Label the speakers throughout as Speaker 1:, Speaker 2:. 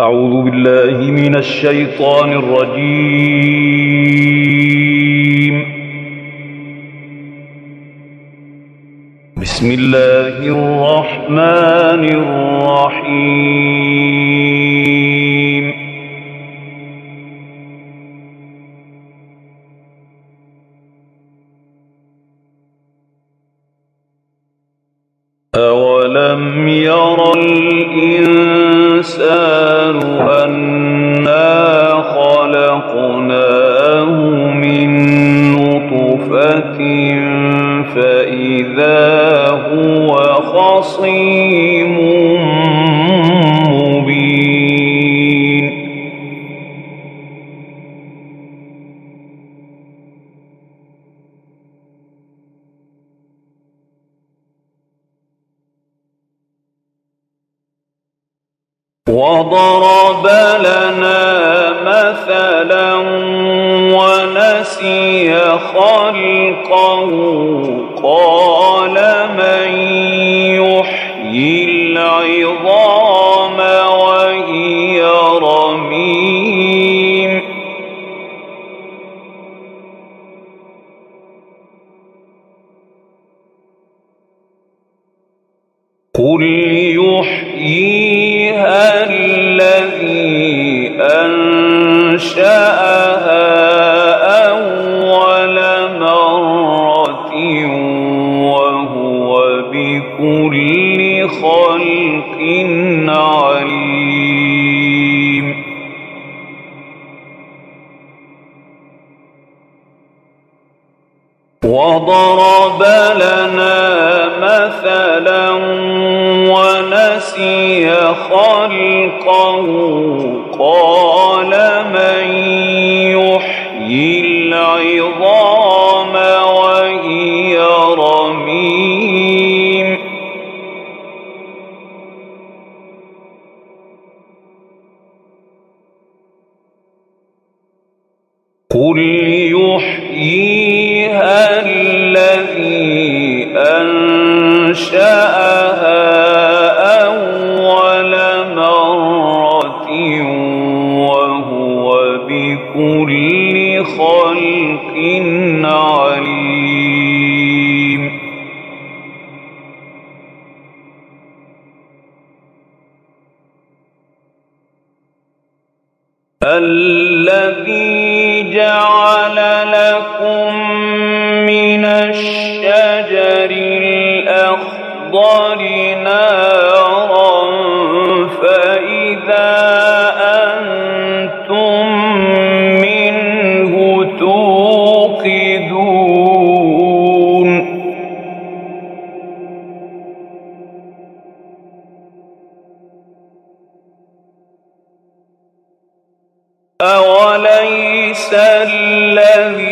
Speaker 1: أعوذ بالله من الشيطان الرجيم. بسم الله الرحمن الرحيم. أولم ير الإنسان من نطفة فإذا هو خصيم مبين وضرب لنا مثلا ونسي خلقه قال من يحيي العظام وهي رميم قل يحييها الذي أنشأها خلق عليم. وضرب لنا مثلا ونسي خلقه. قال من قل يحييها الذي أنشأها أول مرة وهو بكل خلق عليم الذي لكم من الشجر الأخضر نارا فإذا أنتم منه توقدون أوليس الذي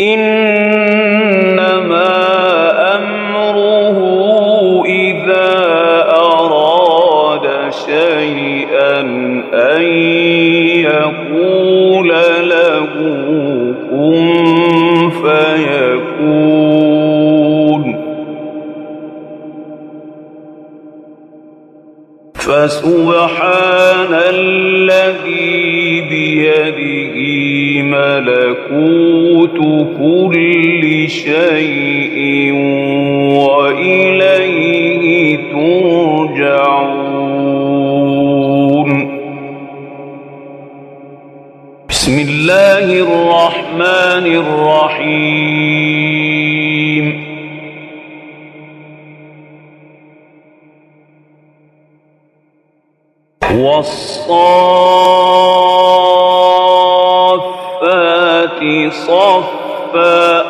Speaker 1: إنما أمره إذا أراد شيئا أن يقول له كن فيكون. فسبحان الذي بيده ملكوت كل شيء وإليه ترجعون. بسم الله الرحمن الرحيم. والصافات صفا.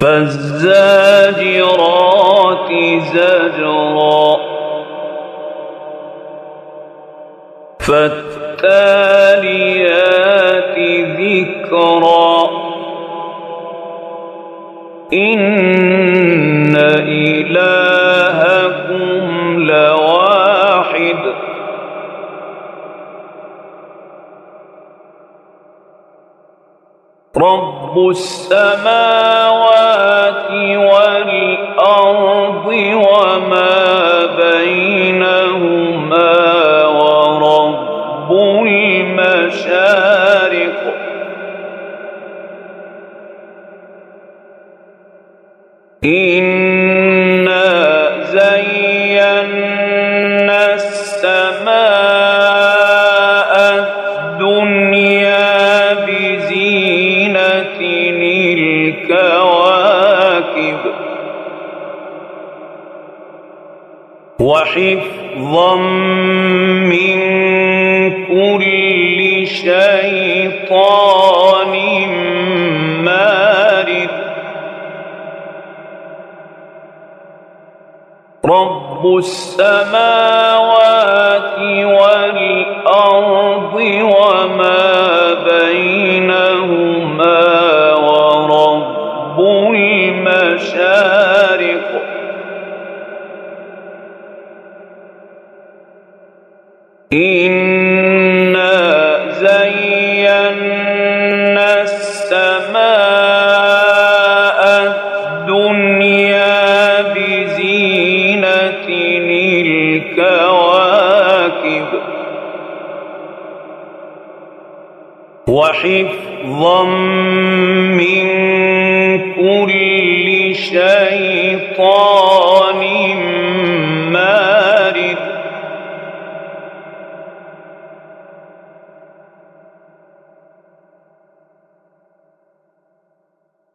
Speaker 1: فالزاجرات زجرا. فالتاليات ذكرا. إن رب السماوات والأرض وما بينهما ورب المشارق. إنا الكواكب. وحفظا من كل شيطان مارد. رب السماوات والأرض وما إنا زينا السماء الدنيا بزينة الكواكب وحفظا من كل شيطان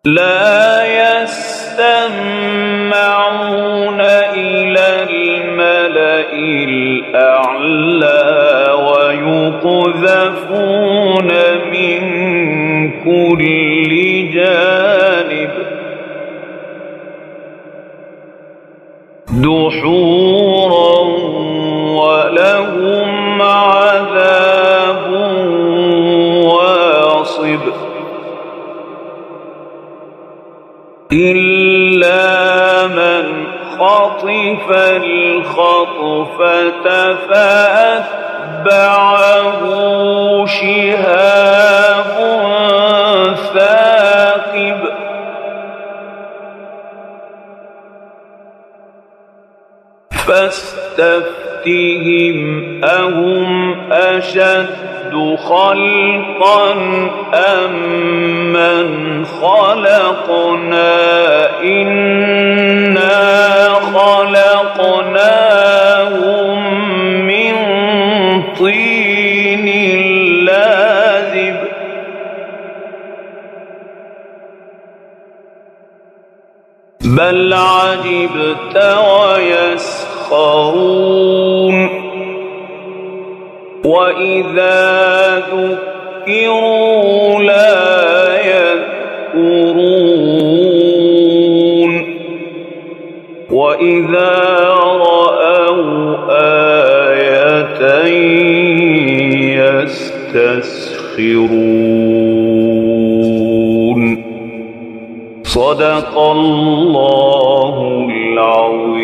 Speaker 1: لا يستمعون إلى الملأ الأعلى ويقذفون من كل جانب. دحورا إلا من خطف الخطفة فأتبعه شهاب ثاقب فاستفتهم أهم أشد خلقا أم من خلقنا إنا خلقناهم من طين بل عجبت ويسخرون وإذا ذكروا وإذا رأوا آية يستسخرون صدق الله العظيم